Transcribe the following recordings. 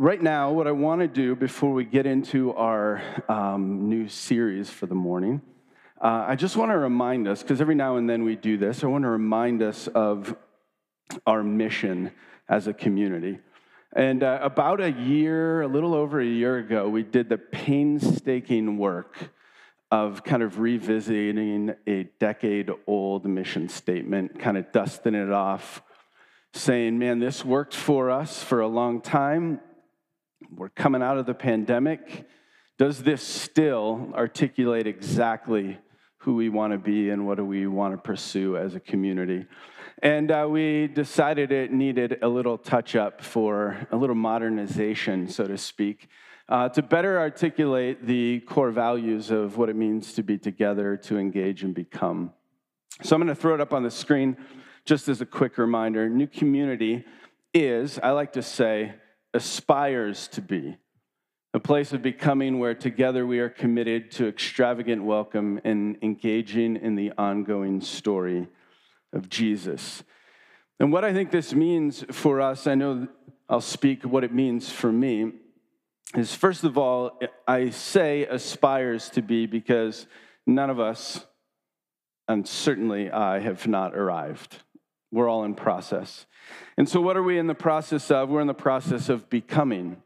Right now, what I want to do before we get into our um, new series for the morning, uh, I just want to remind us, because every now and then we do this, I want to remind us of our mission as a community. And uh, about a year, a little over a year ago, we did the painstaking work of kind of revisiting a decade old mission statement, kind of dusting it off, saying, man, this worked for us for a long time we're coming out of the pandemic. Does this still articulate exactly who we want to be and what do we want to pursue as a community? And uh, we decided it needed a little touch up for a little modernization, so to speak, uh, to better articulate the core values of what it means to be together, to engage, and become. So I'm going to throw it up on the screen just as a quick reminder. New community is, I like to say, aspires to be a place of becoming where together we are committed to extravagant welcome and engaging in the ongoing story of Jesus. And what I think this means for us, I know I'll speak what it means for me, is first of all, I say aspires to be because none of us, and certainly I, have not arrived. We're all in process. And so, what are we in the process of? We're in the process of becoming.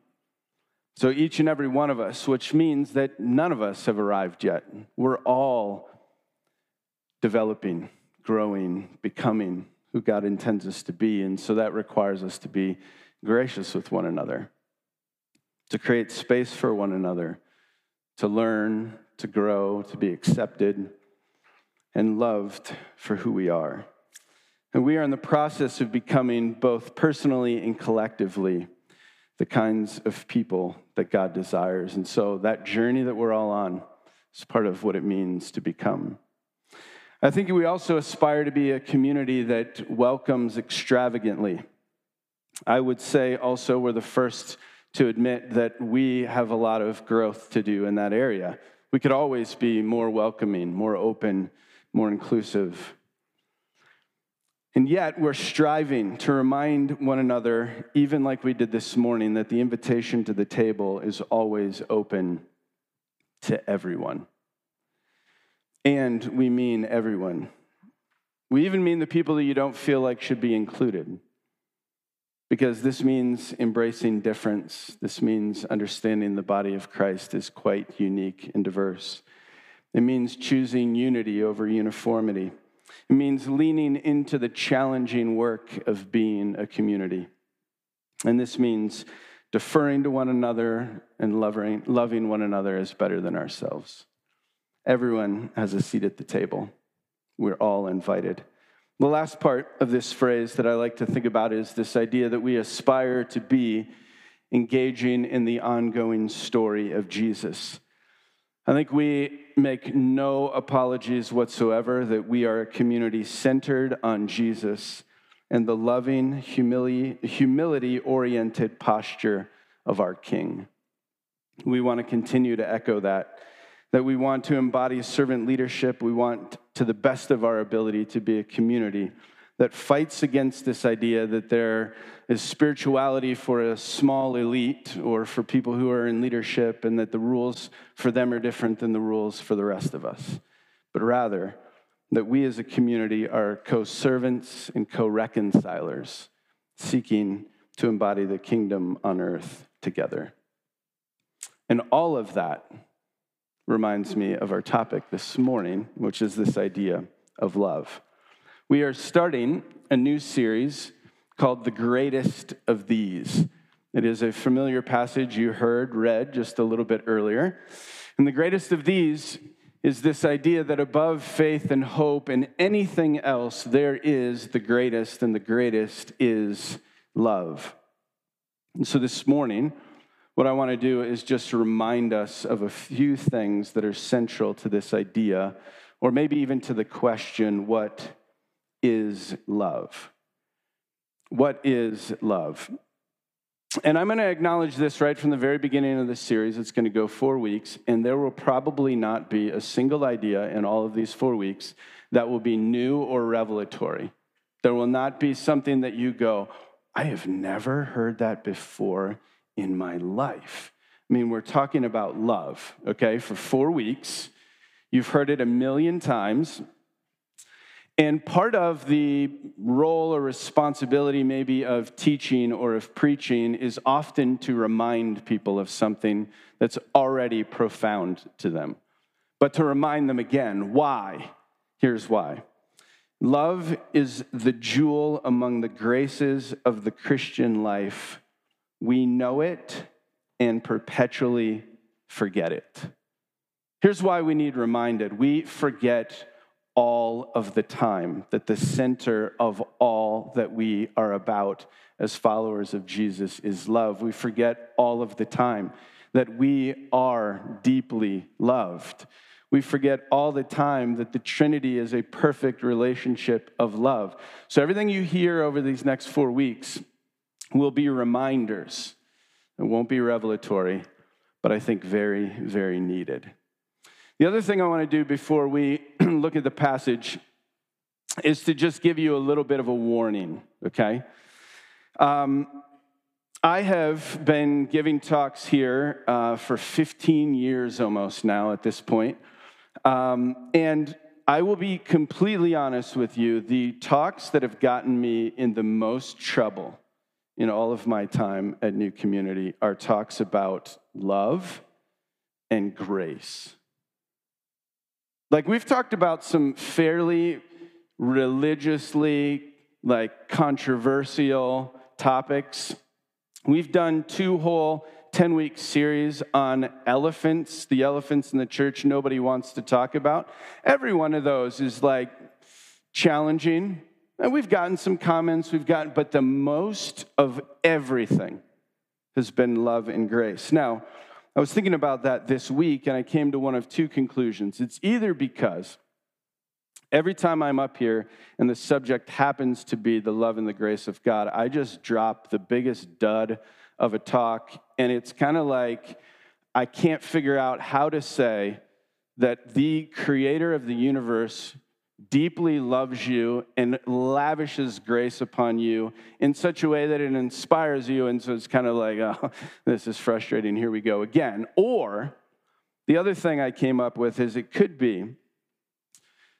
So, each and every one of us, which means that none of us have arrived yet. We're all developing, growing, becoming who God intends us to be. And so, that requires us to be gracious with one another, to create space for one another, to learn, to grow, to be accepted, and loved for who we are. And we are in the process of becoming both personally and collectively the kinds of people that God desires. And so that journey that we're all on is part of what it means to become. I think we also aspire to be a community that welcomes extravagantly. I would say also we're the first to admit that we have a lot of growth to do in that area. We could always be more welcoming, more open, more inclusive. And yet, we're striving to remind one another, even like we did this morning, that the invitation to the table is always open to everyone. And we mean everyone. We even mean the people that you don't feel like should be included. Because this means embracing difference. This means understanding the body of Christ is quite unique and diverse. It means choosing unity over uniformity. It means leaning into the challenging work of being a community. And this means deferring to one another and loving, loving one another as better than ourselves. Everyone has a seat at the table. We're all invited. The last part of this phrase that I like to think about is this idea that we aspire to be engaging in the ongoing story of Jesus. I think we make no apologies whatsoever that we are a community centered on Jesus and the loving, humility oriented posture of our King. We want to continue to echo that, that we want to embody servant leadership. We want, to the best of our ability, to be a community that fights against this idea that there is spirituality for a small elite or for people who are in leadership and that the rules for them are different than the rules for the rest of us, but rather that we as a community are co servants and co reconcilers, seeking to embody the kingdom on earth together. And all of that reminds me of our topic this morning, which is this idea of love. We are starting a new series called The Greatest of These. It is a familiar passage you heard read just a little bit earlier. And the greatest of these is this idea that above faith and hope and anything else, there is the greatest, and the greatest is love. And so this morning, what I want to do is just remind us of a few things that are central to this idea, or maybe even to the question what is love? What is love? And I'm going to acknowledge this right from the very beginning of this series. It's going to go four weeks, and there will probably not be a single idea in all of these four weeks that will be new or revelatory. There will not be something that you go, I have never heard that before in my life. I mean, we're talking about love, okay, for four weeks. You've heard it a million times. And part of the role or responsibility, maybe, of teaching or of preaching is often to remind people of something that's already profound to them. But to remind them again, why? Here's why. Love is the jewel among the graces of the Christian life. We know it and perpetually forget it. Here's why we need reminded we forget all of the time, that the center of all that we are about as followers of Jesus is love. We forget all of the time that we are deeply loved. We forget all the time that the Trinity is a perfect relationship of love. So, everything you hear over these next four weeks will be reminders. It won't be revelatory, but I think very, very needed. The other thing I want to do before we look at the passage is to just give you a little bit of a warning, okay? Um, I have been giving talks here uh, for 15 years almost now at this point. Um, and I will be completely honest with you the talks that have gotten me in the most trouble in all of my time at New Community are talks about love and grace. Like we've talked about some fairly religiously like controversial topics. We've done two whole 10 week series on elephants, the elephants in the church nobody wants to talk about. Every one of those is like challenging. And we've gotten some comments, we've gotten, but the most of everything has been love and grace. Now, I was thinking about that this week and I came to one of two conclusions. It's either because every time I'm up here and the subject happens to be the love and the grace of God, I just drop the biggest dud of a talk. And it's kind of like I can't figure out how to say that the creator of the universe deeply loves you and lavishes grace upon you in such a way that it inspires you. And so it's kind of like, oh, this is frustrating. Here we go again. Or the other thing I came up with is it could be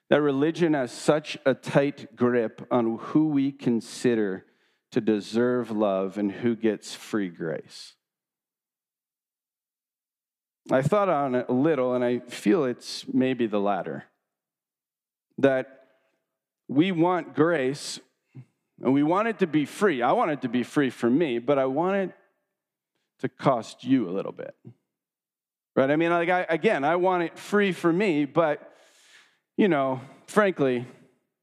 that religion has such a tight grip on who we consider to deserve love and who gets free grace. I thought on it a little, and I feel it's maybe the latter that we want grace and we want it to be free. I want it to be free for me, but I want it to cost you a little bit. Right? I mean, like, I, again, I want it free for me, but, you know, frankly,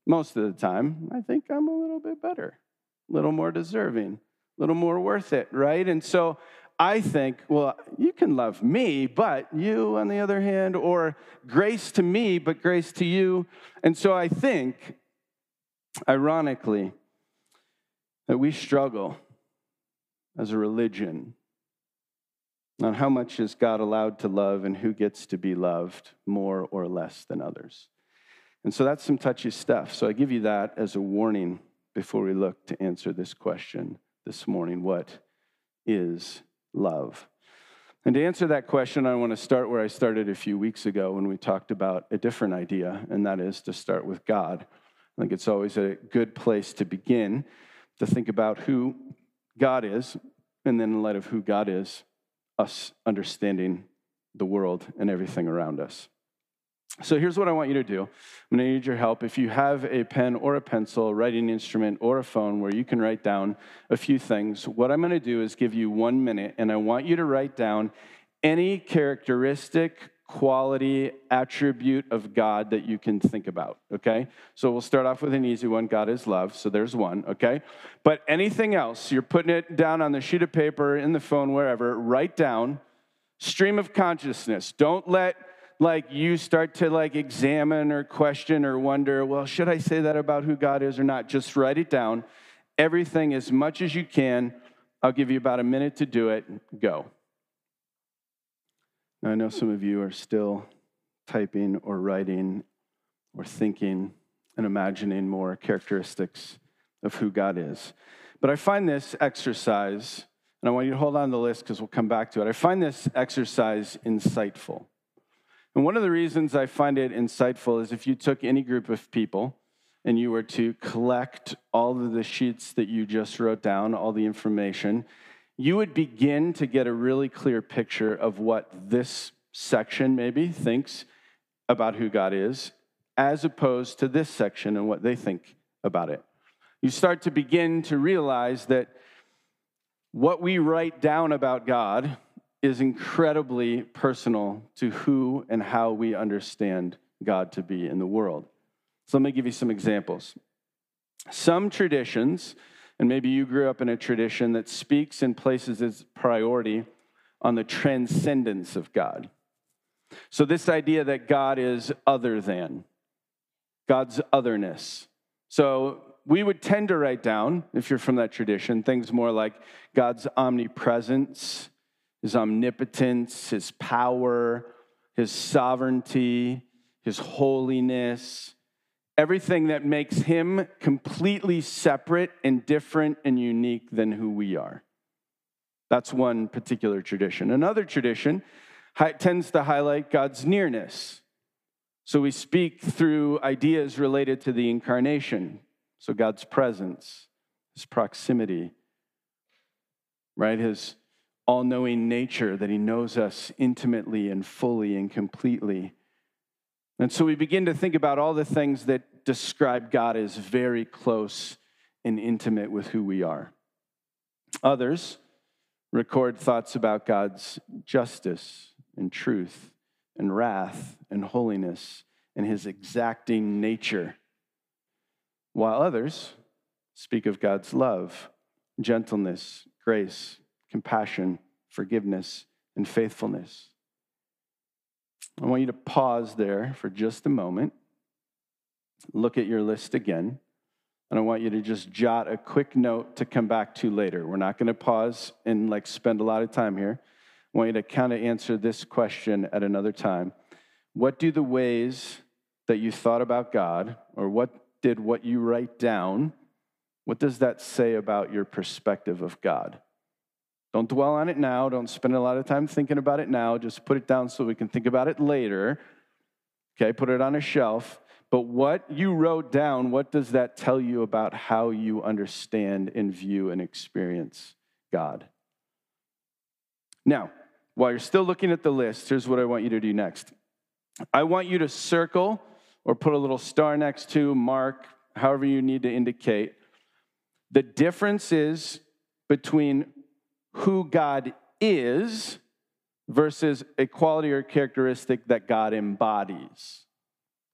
most of the time, I think I'm a little bit better, a little more deserving, a little more worth it, right? And so I think, well, you can love me, but you, on the other hand, or grace to me, but grace to you. And so I think, ironically, that we struggle as a religion on how much is God allowed to love and who gets to be loved more or less than others. And so that's some touchy stuff. So I give you that as a warning before we look to answer this question this morning what is love? And to answer that question, I want to start where I started a few weeks ago when we talked about a different idea, and that is to start with God. I think it's always a good place to begin to think about who God is, and then in light of who God is, us understanding the world and everything around us. So here's what I want you to do. I'm going to need your help. If you have a pen or a pencil, writing instrument, or a phone where you can write down a few things, what I'm going to do is give you one minute, and I want you to write down any characteristic, quality, attribute of God that you can think about, okay? So we'll start off with an easy one God is love, so there's one, okay? But anything else, you're putting it down on the sheet of paper, in the phone, wherever, write down stream of consciousness. Don't let like you start to like examine or question or wonder, well, should I say that about who God is or not? Just write it down. Everything as much as you can. I'll give you about a minute to do it. Go. Now, I know some of you are still typing or writing or thinking and imagining more characteristics of who God is. But I find this exercise And I want you to hold on to the list because we'll come back to it. I find this exercise insightful. And one of the reasons I find it insightful is if you took any group of people and you were to collect all of the sheets that you just wrote down, all the information, you would begin to get a really clear picture of what this section maybe thinks about who God is, as opposed to this section and what they think about it. You start to begin to realize that what we write down about God is incredibly personal to who and how we understand God to be in the world. So let me give you some examples. Some traditions, and maybe you grew up in a tradition that speaks and places its priority on the transcendence of God. So, this idea that God is other than, God's otherness. So, we would tend to write down, if you're from that tradition, things more like God's omnipresence, his omnipotence, his power, his sovereignty, his holiness, everything that makes him completely separate and different and unique than who we are. That's one particular tradition. Another tradition tends to highlight God's nearness. So we speak through ideas related to the incarnation. So God's presence, his proximity, right? His all knowing nature, that he knows us intimately and fully and completely. And so we begin to think about all the things that describe God as very close and intimate with who we are. Others record thoughts about God's justice and truth and wrath and holiness and his exacting nature, while others speak of God's love, gentleness, grace, compassion, forgiveness, and faithfulness. I want you to pause there for just a moment, look at your list again, and I want you to just jot a quick note to come back to later. We're not going to pause and like spend a lot of time here. I want you to kind of answer this question at another time. What do the ways that you thought about God, or what did what you write down, what does that say about your perspective of God? Don't dwell on it now. Don't spend a lot of time thinking about it now. Just put it down so we can think about it later. Okay, put it on a shelf. But what you wrote down, what does that tell you about how you understand and view and experience God? Now, while you're still looking at the list, here's what I want you to do next. I want you to circle or put a little star next to, mark, however you need to indicate the differences between who God is versus a quality or characteristic that God embodies.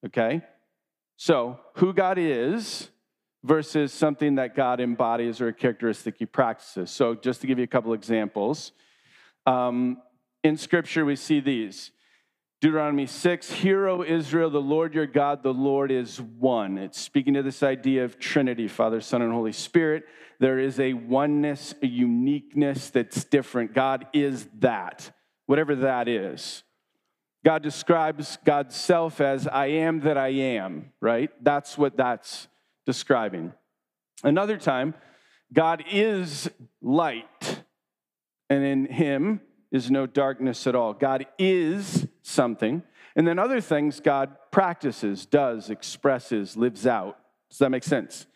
Okay? So, who God is versus something that God embodies or a characteristic he practices. So, just to give you a couple examples, um, in Scripture we see these Deuteronomy 6, Hear, O Israel, the Lord your God, the Lord is one. It's speaking to this idea of Trinity, Father, Son, and Holy Spirit. There is a oneness, a uniqueness that's different. God is that, whatever that is. God describes God's self as I am that I am, right? That's what that's describing. Another time, God is light, and in him is no darkness at all. God is something. And then other things God practices, does, expresses, lives out. Does that make sense?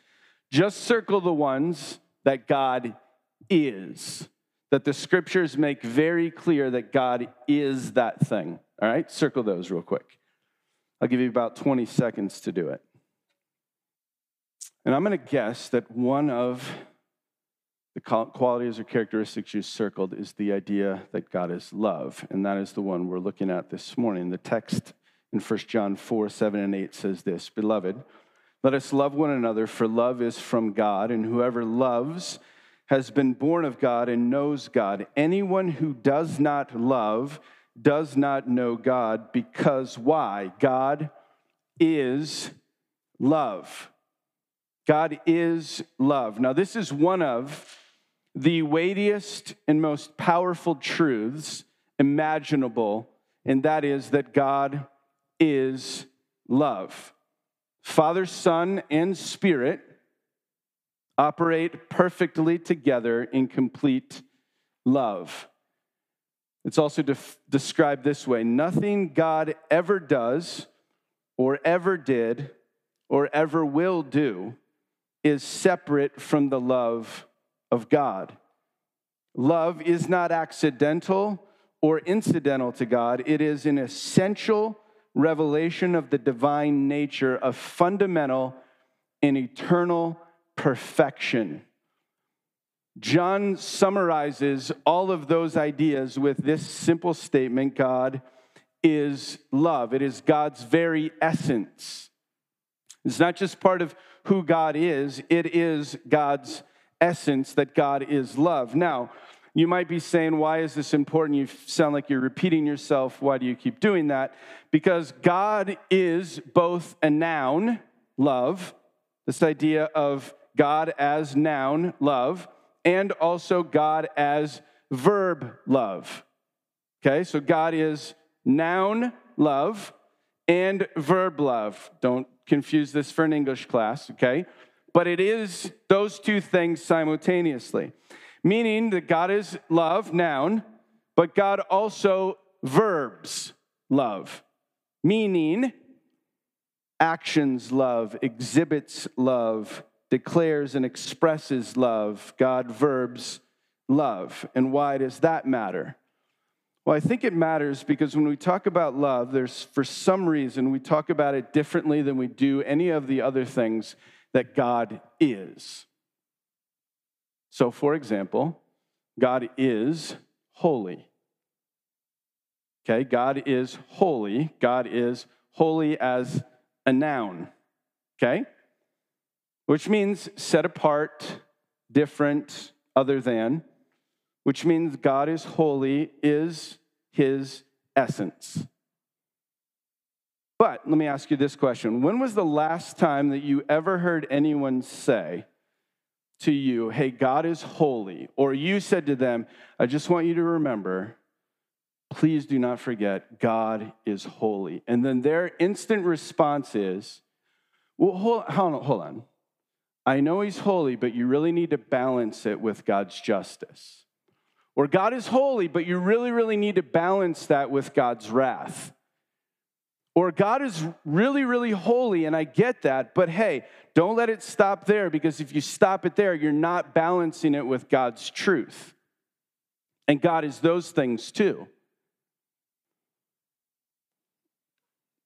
Just circle the ones that God is, that the scriptures make very clear that God is that thing. All right, circle those real quick. I'll give you about 20 seconds to do it. And I'm going to guess that one of the qualities or characteristics you circled is the idea that God is love, and that is the one we're looking at this morning. The text in 1 John 4 7 and 8 says this Beloved, let us love one another, for love is from God, and whoever loves has been born of God and knows God. Anyone who does not love does not know God, because why? God is love. God is love. Now, this is one of the weightiest and most powerful truths imaginable, and that is that God is love. Father, Son, and Spirit operate perfectly together in complete love. It's also def- described this way nothing God ever does, or ever did, or ever will do is separate from the love of God. Love is not accidental or incidental to God, it is an essential revelation of the divine nature of fundamental and eternal perfection. John summarizes all of those ideas with this simple statement God is love. It is God's very essence. It's not just part of who God is, it is God's essence that God is love. Now, you might be saying, Why is this important? You sound like you're repeating yourself. Why do you keep doing that? Because God is both a noun, love, this idea of God as noun, love, and also God as verb, love. Okay, so God is noun, love, and verb, love. Don't confuse this for an English class, okay? But it is those two things simultaneously, meaning that God is love, noun, but God also verbs love, meaning actions love, exhibits love, declares and expresses love. God verbs love. And why does that matter? Well, I think it matters because when we talk about love, there's for some reason we talk about it differently than we do any of the other things that God is. So, for example, God is holy. Okay, God is holy. God is holy as a noun. Okay? Which means set apart, different, other than which means God is holy, is his essence. But let me ask you this question When was the last time that you ever heard anyone say to you, Hey, God is holy? Or you said to them, I just want you to remember, please do not forget, God is holy. And then their instant response is, Well, hold, hold on. Hold on. I know he's holy, but you really need to balance it with God's justice. Or God is holy, but you really, really need to balance that with God's wrath. Or God is really, really holy, and I get that, but hey, don't let it stop there because if you stop it there, you're not balancing it with God's truth. And God is those things too.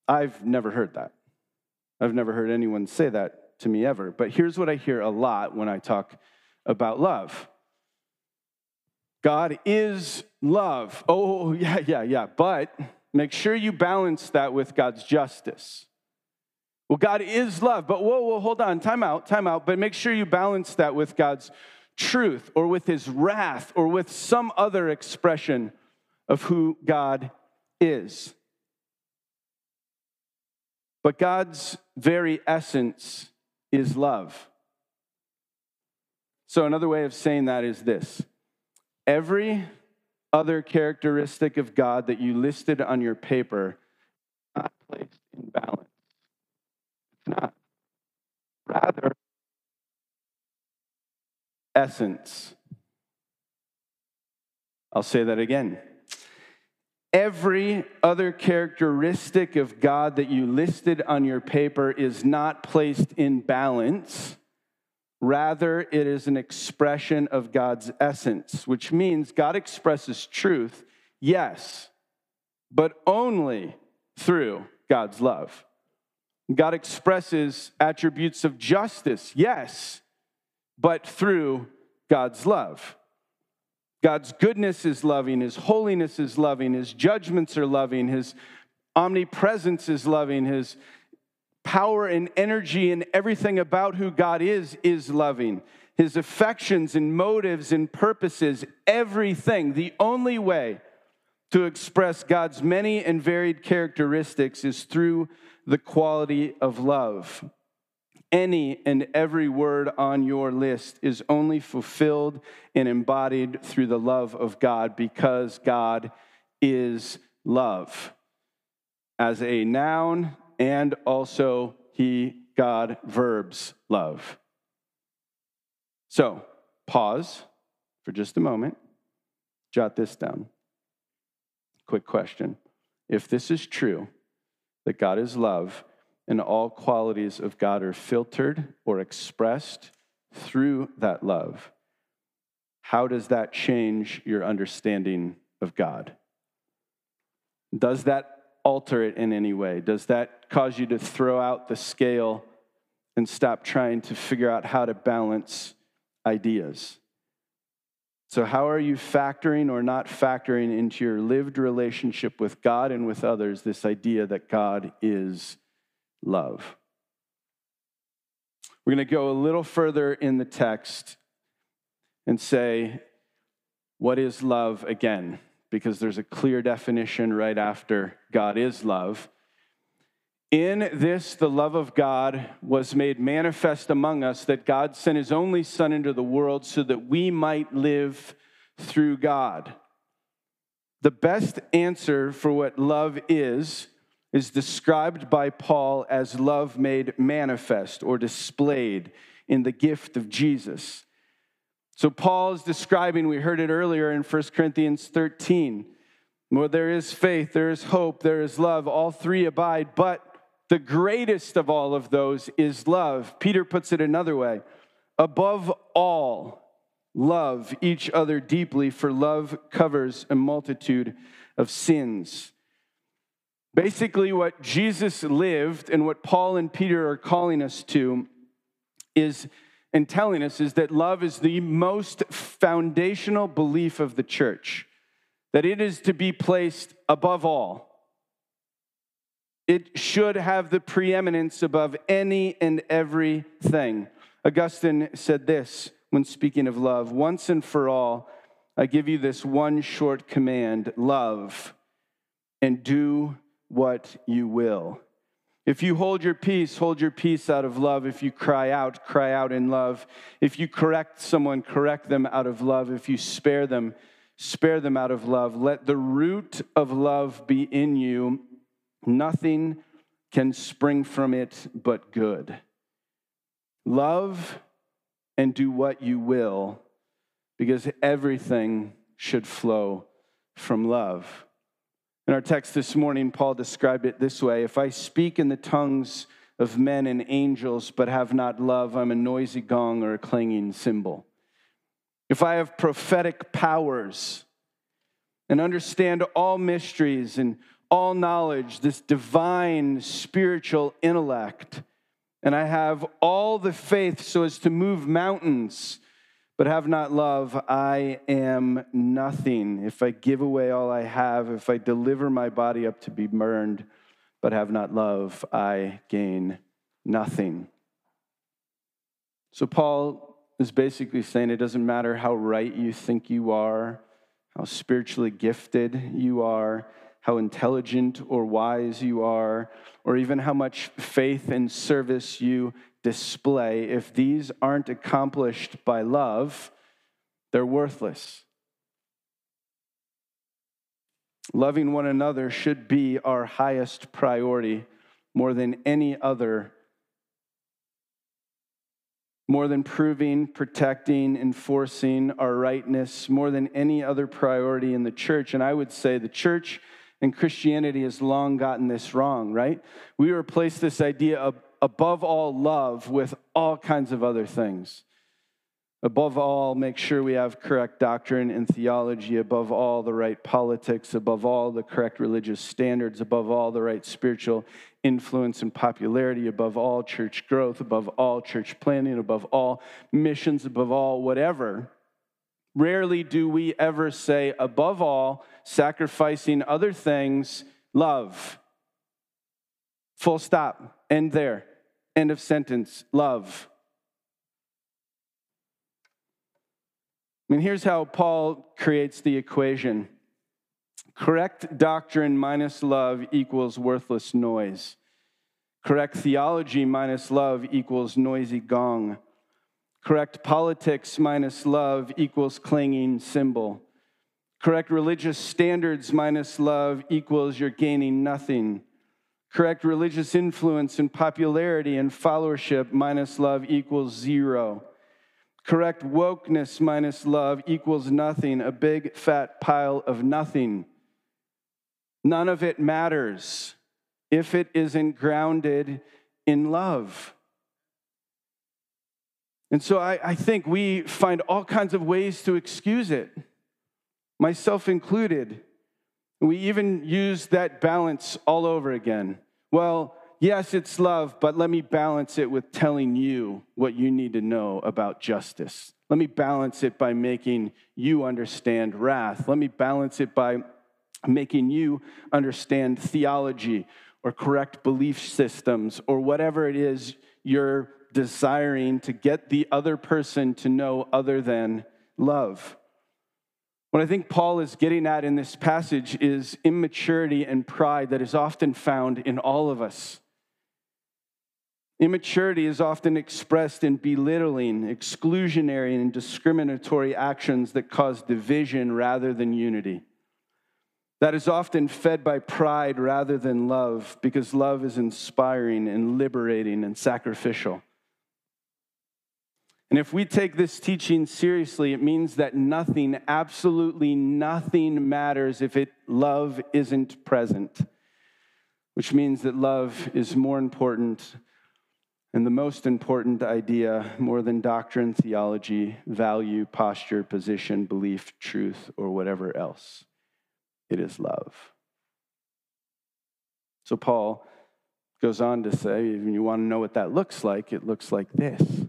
I've never heard that. I've never heard anyone say that to me ever. But here's what I hear a lot when I talk about love God is love. Oh, yeah, yeah, yeah. But make sure you balance that with God's justice. Well, God is love, but whoa, whoa, hold on, time out, time out. But make sure you balance that with God's truth or with his wrath or with some other expression of who God is. But God's very essence is love. So, another way of saying that is this Every other characteristic of God that you listed on your paper not placed in balance. It's not. Rather, essence. I'll say that again. Every other characteristic of God that you listed on your paper is not placed in balance Rather, it is an expression of God's essence, which means God expresses truth, yes, but only through God's love. God expresses attributes of justice, yes, but through God's love. God's goodness is loving, His holiness is loving, His judgments are loving, His omnipresence is loving, His power and energy and everything about who God is is loving. His affections and motives and purposes, everything. The only way to express God's many and varied characteristics is through the quality of love. Any and every word on your list is only fulfilled and embodied through the love of God because God is love. As a noun, and also he, God, verbs love. So, pause for just a moment. Jot this down. Quick question. If this is true, that God is love, and all qualities of God are filtered or expressed through that love, how does that change your understanding of God? Does that alter it in any way? Does that cause you to throw out the scale and stop trying to figure out how to balance ideas? So, how are you factoring or not factoring into your lived relationship with God and with others this idea that God is love? We're going to go a little further in the text and say, What is love again? Because there's a clear definition right after God is love. In this, the love of God was made manifest among us that God sent his only Son into the world so that we might live through God. The best answer for what love is is described by Paul as love made manifest or displayed in the gift of Jesus. So, Paul is describing, we heard it earlier in 1 Corinthians 13, where there is faith, there is hope, there is love, all three abide, but the greatest of all of those is love. Peter puts it another way above all, love each other deeply, for love covers a multitude of sins. Basically, what Jesus lived and what Paul and Peter are calling us to is and telling us is that love is the most foundational belief of the church, that it is to be placed above all. It should have the preeminence above any and everything. Augustine said this when speaking of love once and for all, I give you this one short command love and do what you will. If you hold your peace, hold your peace out of love. If you cry out, cry out in love. If you correct someone, correct them out of love. If you spare them, spare them out of love. Let the root of love be in you Nothing can spring from it but good. Love and do what you will, because everything should flow from love. In our text this morning, Paul described it this way If I speak in the tongues of men and angels, but have not love, I'm a noisy gong or a clanging cymbal. If I have prophetic powers and understand all mysteries and all knowledge, this divine spiritual intellect. And I have all the faith so as to move mountains, but have not love, I am nothing. If I give away all I have, if I deliver my body up to be burned, but have not love, I gain nothing. So, Paul is basically saying it doesn't matter how right you think you are, how spiritually gifted you are, how intelligent or wise you are, or even how much faith and service you display, if these aren't accomplished by love, they're worthless. Loving one another should be our highest priority more than any other, more than proving, protecting, enforcing our rightness, more than any other priority in the church. And I would say the church and Christianity has long gotten this wrong, right? We replace this idea of above all love with all kinds of other things. Above all, make sure we have correct doctrine and theology. Above all, the right politics. Above all, the correct religious standards. Above all, the right spiritual influence and popularity. Above all, church growth. Above all, church planning. Above all, missions. Above all, whatever. Rarely do we ever say, above all, sacrificing other things, love. Full stop. End there. End of sentence. Love. Mean, here's how Paul creates the equation correct doctrine minus love equals worthless noise. Correct theology minus love equals noisy gong. Correct politics minus love equals clanging cymbal. Correct religious standards minus love equals you're gaining nothing. Correct religious influence and popularity and followership minus love equals zero. Correct wokeness minus love equals nothing, a big fat pile of nothing. None of it matters if it isn't grounded in love. And so I, I, think we find all kinds of ways to excuse it, myself included. We even use that balance all over again. Well, yes, it's love, but let me balance it with telling you what you need to know about justice. Let me balance it by making you understand wrath. Let me balance it by making you understand theology or correct belief systems or whatever it is you're desiring to get the other person to know other than love. What I think Paul is getting at in this passage is immaturity and pride that is often found in all of us. Immaturity is often expressed in belittling, exclusionary, and discriminatory actions that cause division rather than unity. That is often fed by pride rather than love, because love is inspiring and liberating and sacrificial. And if we take this teaching seriously, it means that nothing, absolutely nothing matters if it love isn't present, which means that love is more important and the most important idea, more than doctrine, theology, value, posture, position, belief, truth, or whatever else. It is love. So Paul goes on to say, if you want to know what that looks like, it looks like this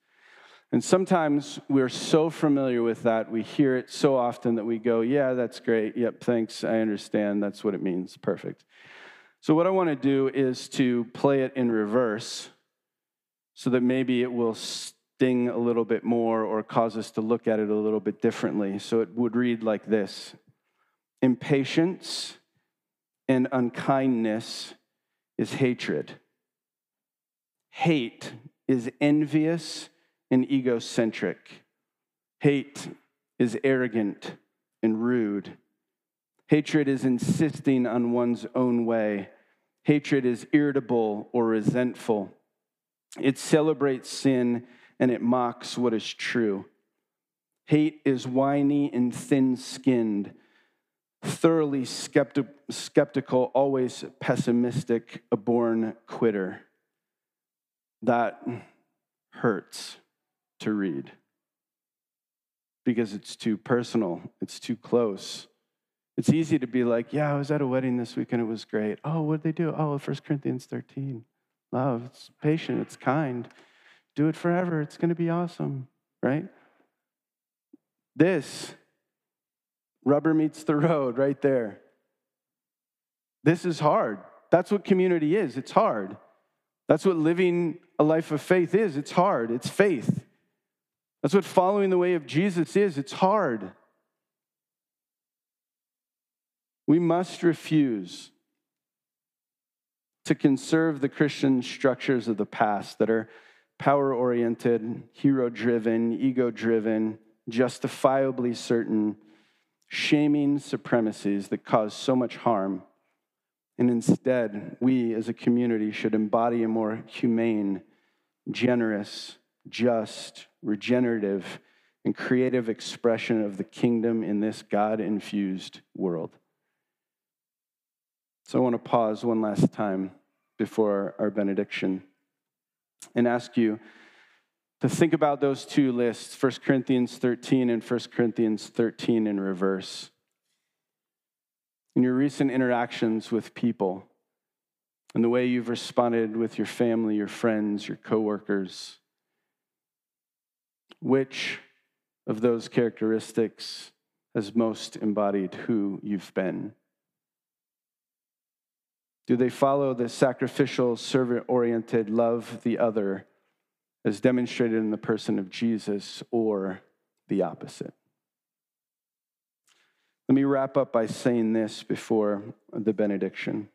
And sometimes we're so familiar with that, we hear it so often that we go, Yeah, that's great. Yep, thanks. I understand. That's what it means. Perfect. So, what I want to do is to play it in reverse so that maybe it will sting a little bit more or cause us to look at it a little bit differently. So, it would read like this Impatience and unkindness is hatred, hate is envious and egocentric. Hate is arrogant and rude. Hatred is insisting on one's own way. Hatred is irritable or resentful. It celebrates sin and it mocks what is true. Hate is whiny and thin skinned, thoroughly skepti- skeptical, always pessimistic, a born quitter. That hurts to read because it's too personal, it's too close. It's easy to be like, yeah, I was at a wedding this week and it was great. Oh, what did they do? Oh, 1 Corinthians 13. Love, it's patient, it's kind. Do it forever, it's going to be awesome, right? This, rubber meets the road right there. This is hard. That's what community is. It's hard. That's what living a life of faith is. It's hard. It's faith. That's what following the way of Jesus is. It's hard. We must refuse to conserve the Christian structures of the past that are power oriented, hero driven, ego driven, justifiably certain, shaming supremacies that cause so much harm. And instead, we as a community should embody a more humane, generous, just, regenerative, and creative expression of the kingdom in this God infused world. So I want to pause one last time before our benediction and ask you to think about those two lists 1 Corinthians 13 and 1 Corinthians 13 in reverse. In your recent interactions with people, and the way you've responded with your family, your friends, your coworkers, which of those characteristics has most embodied who you've been? Do they follow the sacrificial, servant oriented love the other as demonstrated in the person of Jesus or the opposite? Let me wrap up by saying this before the benediction,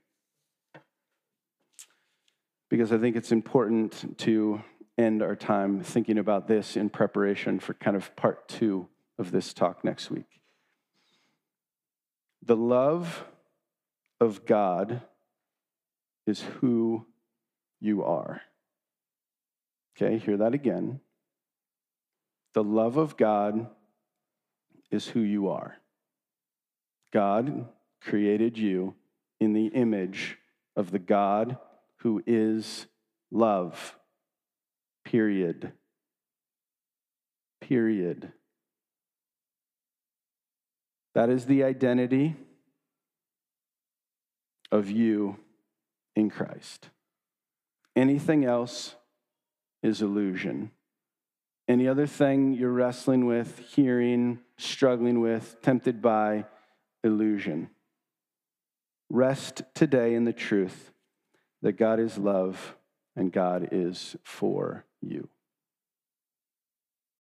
because I think it's important to end our time thinking about this in preparation for kind of part two of this talk next week. The love of God is who you are. Okay, hear that again. The love of God is who you are. God created you in the image of the God who is love. Period. Period. That is the identity of you in Christ. Anything else is illusion. Any other thing you're wrestling with, hearing, struggling with, tempted by, illusion. Rest today in the truth that God is love and God is for you.